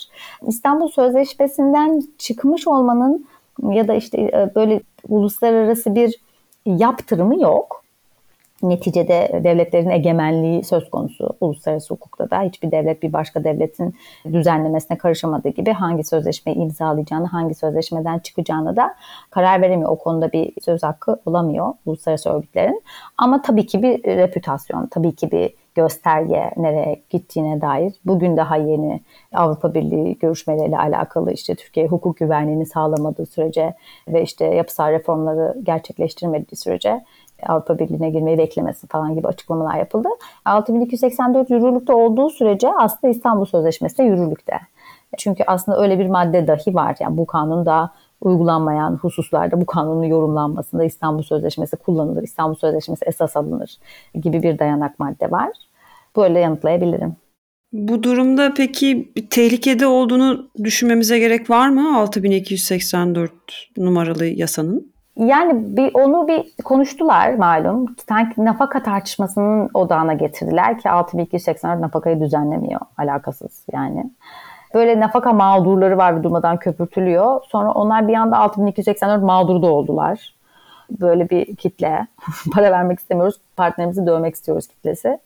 İstanbul Sözleşmesi'nden çıkmış olmanın ya da işte böyle uluslararası bir yaptırımı yok neticede devletlerin egemenliği söz konusu. Uluslararası hukukta da hiçbir devlet bir başka devletin düzenlemesine karışamadığı gibi hangi sözleşmeyi imzalayacağını, hangi sözleşmeden çıkacağını da karar veremiyor. O konuda bir söz hakkı olamıyor uluslararası örgütlerin. Ama tabii ki bir reputasyon, tabii ki bir gösterge nereye gittiğine dair. Bugün daha yeni Avrupa Birliği görüşmeleriyle alakalı işte Türkiye hukuk güvenliğini sağlamadığı sürece ve işte yapısal reformları gerçekleştirmediği sürece Avrupa Birliği'ne girmeyi beklemesi falan gibi açıklamalar yapıldı. 6284 yürürlükte olduğu sürece aslında İstanbul Sözleşmesi de yürürlükte. Çünkü aslında öyle bir madde dahi var. Yani bu kanun da uygulanmayan hususlarda bu kanunun yorumlanmasında İstanbul Sözleşmesi kullanılır, İstanbul Sözleşmesi esas alınır gibi bir dayanak madde var. Böyle yanıtlayabilirim. Bu durumda peki bir tehlikede olduğunu düşünmemize gerek var mı 6284 numaralı yasanın? Yani bir onu bir konuştular malum. Sanki nafaka tartışmasının odağına getirdiler ki 6284 nafakayı düzenlemiyor. Alakasız yani. Böyle nafaka mağdurları var ve durmadan köpürtülüyor. Sonra onlar bir anda 6284 mağdur da oldular. Böyle bir kitle. Para vermek istemiyoruz, partnerimizi dövmek istiyoruz kitlesi.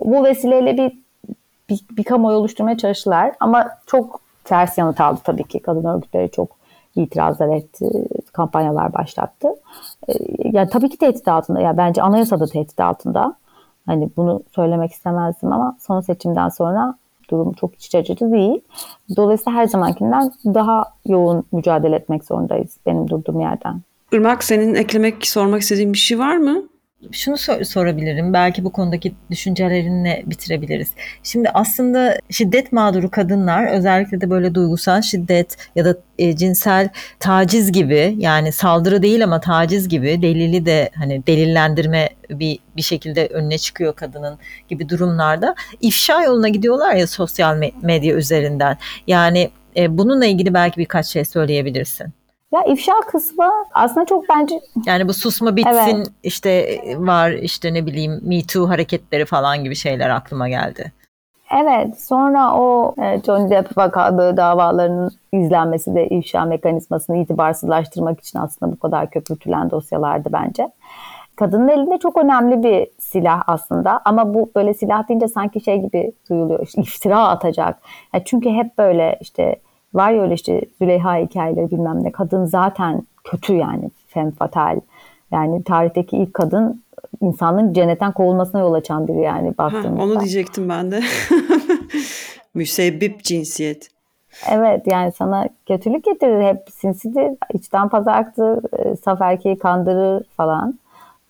Bu vesileyle bir, bir, bir kamuoyu oluşturmaya çalıştılar. Ama çok ters yanıt aldı tabii ki. Kadın örgütleri çok itirazlar etti, kampanyalar başlattı. Yani tabii ki tehdit altında. Ya yani bence anayasada tehdit altında. Hani bunu söylemek istemezdim ama son seçimden sonra durum çok iç açıcı değil. Dolayısıyla her zamankinden daha yoğun mücadele etmek zorundayız benim durduğum yerden. Irmak senin eklemek, sormak istediğin bir şey var mı? Şunu sor- sorabilirim. Belki bu konudaki düşüncelerinle bitirebiliriz. Şimdi aslında şiddet mağduru kadınlar özellikle de böyle duygusal şiddet ya da e, cinsel taciz gibi yani saldırı değil ama taciz gibi delili de hani delillendirme bir bir şekilde önüne çıkıyor kadının gibi durumlarda ifşa yoluna gidiyorlar ya sosyal medya üzerinden. Yani e, bununla ilgili belki birkaç şey söyleyebilirsin. Ya ifşa kısmı aslında çok bence... Yani bu susma bitsin evet. işte var işte ne bileyim Me Too hareketleri falan gibi şeyler aklıma geldi. Evet sonra o e, Johnny Depp vakalı davalarının izlenmesi de ifşa mekanizmasını itibarsızlaştırmak için aslında bu kadar köpürtülen dosyalardı bence. Kadının elinde çok önemli bir silah aslında ama bu böyle silah deyince sanki şey gibi duyuluyor işte iftira atacak. Yani çünkü hep böyle işte var ya öyle işte Züleyha hikayeleri bilmem ne kadın zaten kötü yani femme fatal. Yani tarihteki ilk kadın insanlığın cennetten kovulmasına yol açan biri yani baktığımızda. onu diyecektim ben de. Müsebbip cinsiyet. Evet yani sana kötülük getirir. Hep sinsidir, içten pazaktır, e, saf erkeği kandırır falan.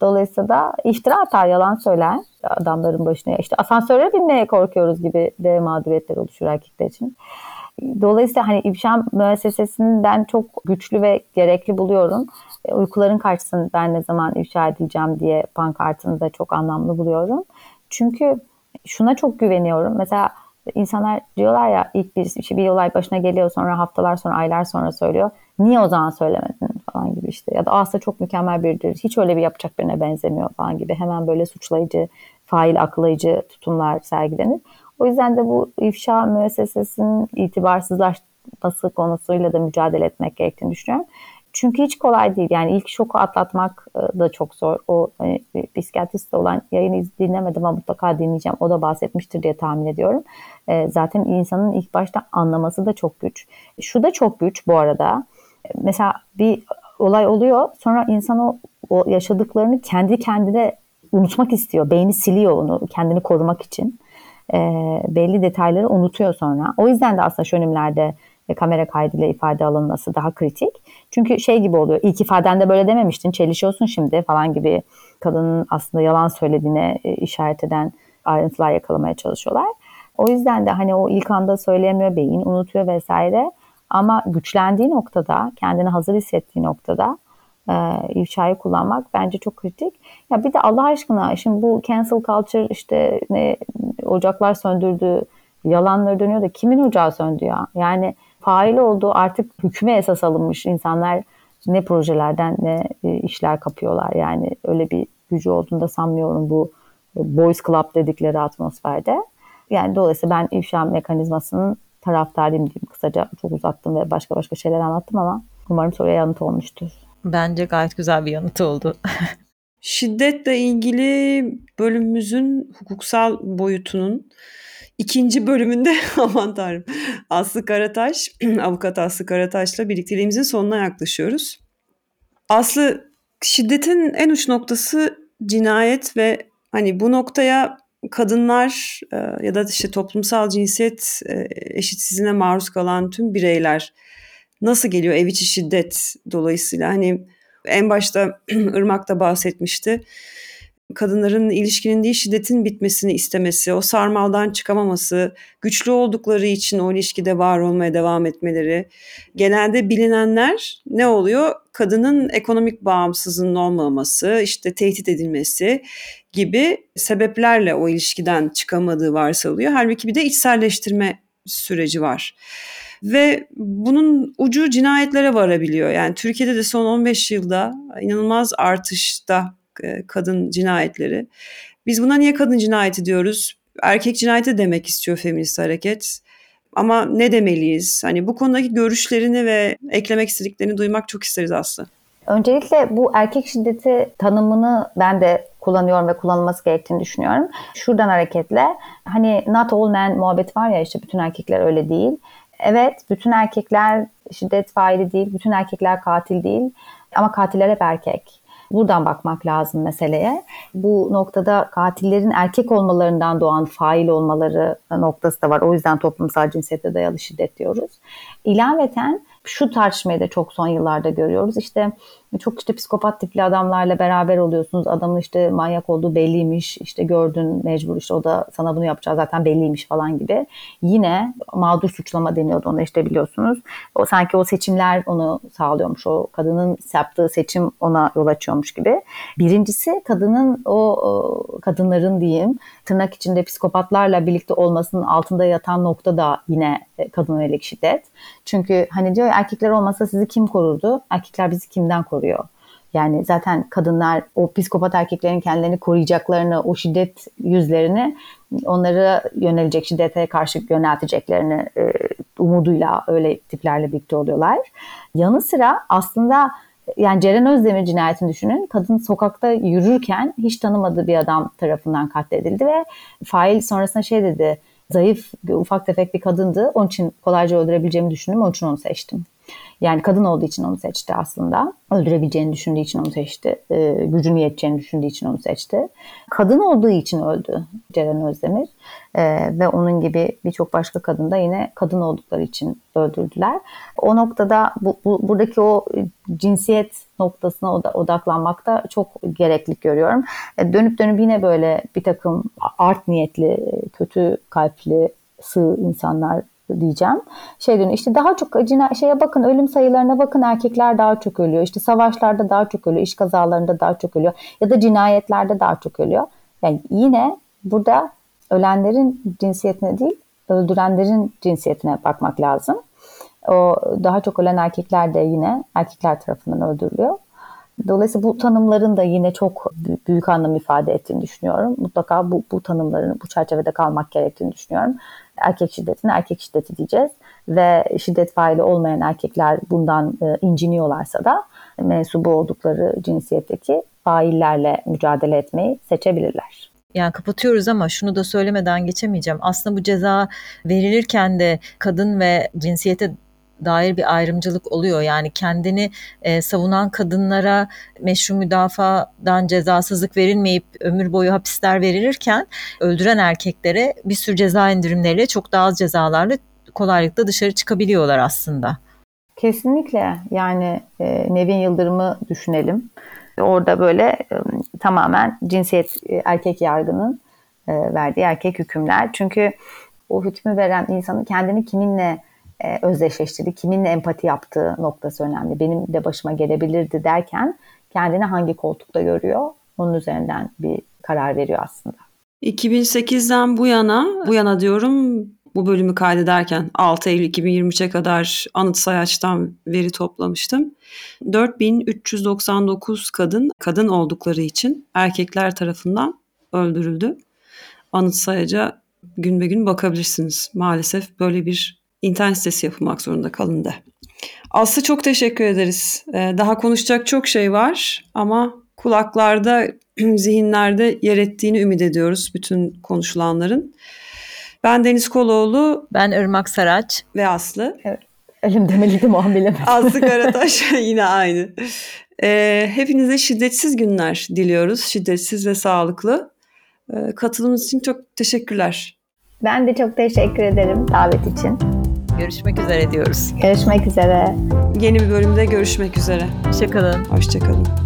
Dolayısıyla da iftira atar, yalan söyler adamların başına. İşte asansöre binmeye korkuyoruz gibi de mağduriyetler oluşur erkekler için. Dolayısıyla hani ifşa müessesesini ben çok güçlü ve gerekli buluyorum. E, uykuların karşısında ben ne zaman ifşa edileceğim diye pankartını da çok anlamlı buluyorum. Çünkü şuna çok güveniyorum. Mesela insanlar diyorlar ya ilk bir, işte bir olay başına geliyor sonra haftalar sonra aylar sonra söylüyor. Niye o zaman söylemedin falan gibi işte. Ya da aslında çok mükemmel biridir. Hiç öyle bir yapacak birine benzemiyor falan gibi. Hemen böyle suçlayıcı, fail aklayıcı tutumlar sergilenir. O yüzden de bu ifşa müessesesinin itibarsızlaşması konusuyla da mücadele etmek gerektiğini düşünüyorum. Çünkü hiç kolay değil. Yani ilk şoku atlatmak e, da çok zor. O hani, psikiyatrist olan yayını dinlemedim ama mutlaka dinleyeceğim. O da bahsetmiştir diye tahmin ediyorum. E, zaten insanın ilk başta anlaması da çok güç. Şu da çok güç bu arada. Mesela bir olay oluyor. Sonra insan o, o yaşadıklarını kendi kendine unutmak istiyor. Beyni siliyor onu kendini korumak için. E, belli detayları unutuyor sonra. O yüzden de aslında şönümlerde ve kamera kaydıyla ifade alınması daha kritik. Çünkü şey gibi oluyor. İlk ifadende böyle dememiştin. Çelişiyorsun şimdi falan gibi kadının aslında yalan söylediğine e, işaret eden ayrıntılar yakalamaya çalışıyorlar. O yüzden de hani o ilk anda söyleyemiyor, beyin unutuyor vesaire. Ama güçlendiği noktada, kendini hazır hissettiği noktada e, kullanmak bence çok kritik. Ya bir de Allah aşkına şimdi bu cancel culture işte ne ocaklar söndürdü, yalanları dönüyor da kimin ocağı söndü ya? Yani fail olduğu artık hükme esas alınmış insanlar ne projelerden ne e, işler kapıyorlar. Yani öyle bir gücü olduğunu da sanmıyorum bu boys club dedikleri atmosferde. Yani dolayısıyla ben ifşa mekanizmasının taraftarıyım diyeyim kısaca. Çok uzattım ve başka başka şeyler anlattım ama umarım soruya yanıt olmuştur. Bence gayet güzel bir yanıt oldu. Şiddetle ilgili bölümümüzün hukuksal boyutunun İkinci bölümünde aman tanrım Aslı Karataş, avukat Aslı Karataş'la birlikteliğimizin sonuna yaklaşıyoruz. Aslı şiddetin en uç noktası cinayet ve hani bu noktaya kadınlar e, ya da işte toplumsal cinsiyet e, eşitsizliğine maruz kalan tüm bireyler nasıl geliyor ev içi şiddet dolayısıyla hani en başta Irmak da bahsetmişti kadınların ilişkinin değil şiddetin bitmesini istemesi, o sarmaldan çıkamaması, güçlü oldukları için o ilişkide var olmaya devam etmeleri. Genelde bilinenler ne oluyor? Kadının ekonomik bağımsızlığının olmaması, işte tehdit edilmesi gibi sebeplerle o ilişkiden çıkamadığı varsayılıyor. Halbuki bir de içselleştirme süreci var. Ve bunun ucu cinayetlere varabiliyor. Yani Türkiye'de de son 15 yılda inanılmaz artışta e, kadın cinayetleri. Biz buna niye kadın cinayeti diyoruz? Erkek cinayeti demek istiyor feminist hareket. Ama ne demeliyiz? Hani bu konudaki görüşlerini ve eklemek istediklerini duymak çok isteriz aslında. Öncelikle bu erkek şiddeti tanımını ben de kullanıyorum ve kullanılması gerektiğini düşünüyorum. Şuradan hareketle hani not all men muhabbet var ya işte bütün erkekler öyle değil. Evet bütün erkekler şiddet faili değil, bütün erkekler katil değil ama katiller hep erkek. Buradan bakmak lazım meseleye. Bu noktada katillerin erkek olmalarından doğan fail olmaları noktası da var. O yüzden toplumsal cinsiyete dayalı şiddet diyoruz. İlaveten şu tartışmayı da çok son yıllarda görüyoruz. İşte çok işte psikopat tipli adamlarla beraber oluyorsunuz. Adamın işte manyak olduğu belliymiş. İşte gördün mecbur işte o da sana bunu yapacağı zaten belliymiş falan gibi. Yine mağdur suçlama deniyordu ona işte biliyorsunuz. O sanki o seçimler onu sağlıyormuş. O kadının yaptığı seçim ona yol açıyormuş gibi. Birincisi kadının o, kadınların diyeyim tırnak içinde psikopatlarla birlikte olmasının altında yatan nokta da yine e, kadın yönelik şiddet. Çünkü hani diyor erkekler olmasa sizi kim korurdu? Erkekler bizi kimden koruyor? Yani zaten kadınlar o psikopat erkeklerin kendilerini koruyacaklarını, o şiddet yüzlerini onları yönelecek şiddete karşı yönelteceklerini e, umuduyla öyle tiplerle birlikte oluyorlar. Yanı sıra aslında yani Ceren Özdemir cinayetini düşünün. Kadın sokakta yürürken hiç tanımadığı bir adam tarafından katledildi ve fail sonrasında şey dedi. Zayıf, ufak tefek bir kadındı. Onun için kolayca öldürebileceğimi düşündüm. Onun için onu seçtim. Yani kadın olduğu için onu seçti aslında. Öldürebileceğini düşündüğü için onu seçti. E, gücünü yeteceğini düşündüğü için onu seçti. Kadın olduğu için öldü Ceren Özdemir. E, ve onun gibi birçok başka kadın da yine kadın oldukları için öldürdüler. O noktada bu, bu, buradaki o cinsiyet noktasına odaklanmak da çok gerekli görüyorum. E, dönüp dönüp yine böyle bir takım art niyetli, kötü kalpli, sığ insanlar diyeceğim. Şey diyor işte daha çok cina şeye bakın ölüm sayılarına bakın erkekler daha çok ölüyor. İşte savaşlarda daha çok ölüyor, iş kazalarında daha çok ölüyor ya da cinayetlerde daha çok ölüyor. Yani yine burada ölenlerin cinsiyetine değil, öldürenlerin cinsiyetine bakmak lazım. O daha çok ölen erkekler de yine erkekler tarafından öldürülüyor. Dolayısıyla bu tanımların da yine çok büyük anlam ifade ettiğini düşünüyorum. Mutlaka bu, bu tanımların bu çerçevede kalmak gerektiğini düşünüyorum. Erkek şiddetine erkek şiddeti diyeceğiz ve şiddet faili olmayan erkekler bundan e, inciniyorlarsa da mensubu oldukları cinsiyetteki faillerle mücadele etmeyi seçebilirler. Yani kapatıyoruz ama şunu da söylemeden geçemeyeceğim. Aslında bu ceza verilirken de kadın ve cinsiyete dair bir ayrımcılık oluyor. Yani kendini e, savunan kadınlara meşru müdafadan cezasızlık verilmeyip ömür boyu hapisler verilirken öldüren erkeklere bir sürü ceza indirimleriyle çok daha az cezalarla kolaylıkla dışarı çıkabiliyorlar aslında. Kesinlikle yani e, Nevin Yıldırım'ı düşünelim. Orada böyle e, tamamen cinsiyet e, erkek yargının e, verdiği erkek hükümler. Çünkü o hükmü veren insanın kendini kiminle e, özdeşleştirdi, kiminle empati yaptığı noktası önemli. Benim de başıma gelebilirdi derken kendini hangi koltukta görüyor onun üzerinden bir karar veriyor aslında. 2008'den bu yana, bu yana diyorum bu bölümü kaydederken 6 Eylül 2023'e kadar Anıt Sayaç'tan veri toplamıştım. 4399 kadın kadın oldukları için erkekler tarafından öldürüldü. Anıt Sayaç'a gün be gün bakabilirsiniz. Maalesef böyle bir internet sitesi yapılmak zorunda kalındı. Aslı çok teşekkür ederiz. Ee, daha konuşacak çok şey var ama kulaklarda, zihinlerde yer ettiğini ümit ediyoruz bütün konuşulanların. Ben Deniz Koloğlu. Ben Irmak Saraç. Ve Aslı. Evet. Elim demeliydim o. Aslı Karataş yine aynı. Ee, hepinize şiddetsiz günler diliyoruz. Şiddetsiz ve sağlıklı. Ee, katılımınız için çok teşekkürler. Ben de çok teşekkür ederim davet için. Görüşmek üzere diyoruz. Görüşmek üzere. Yeni bir bölümde görüşmek üzere. Hoşçakalın. Hoşçakalın.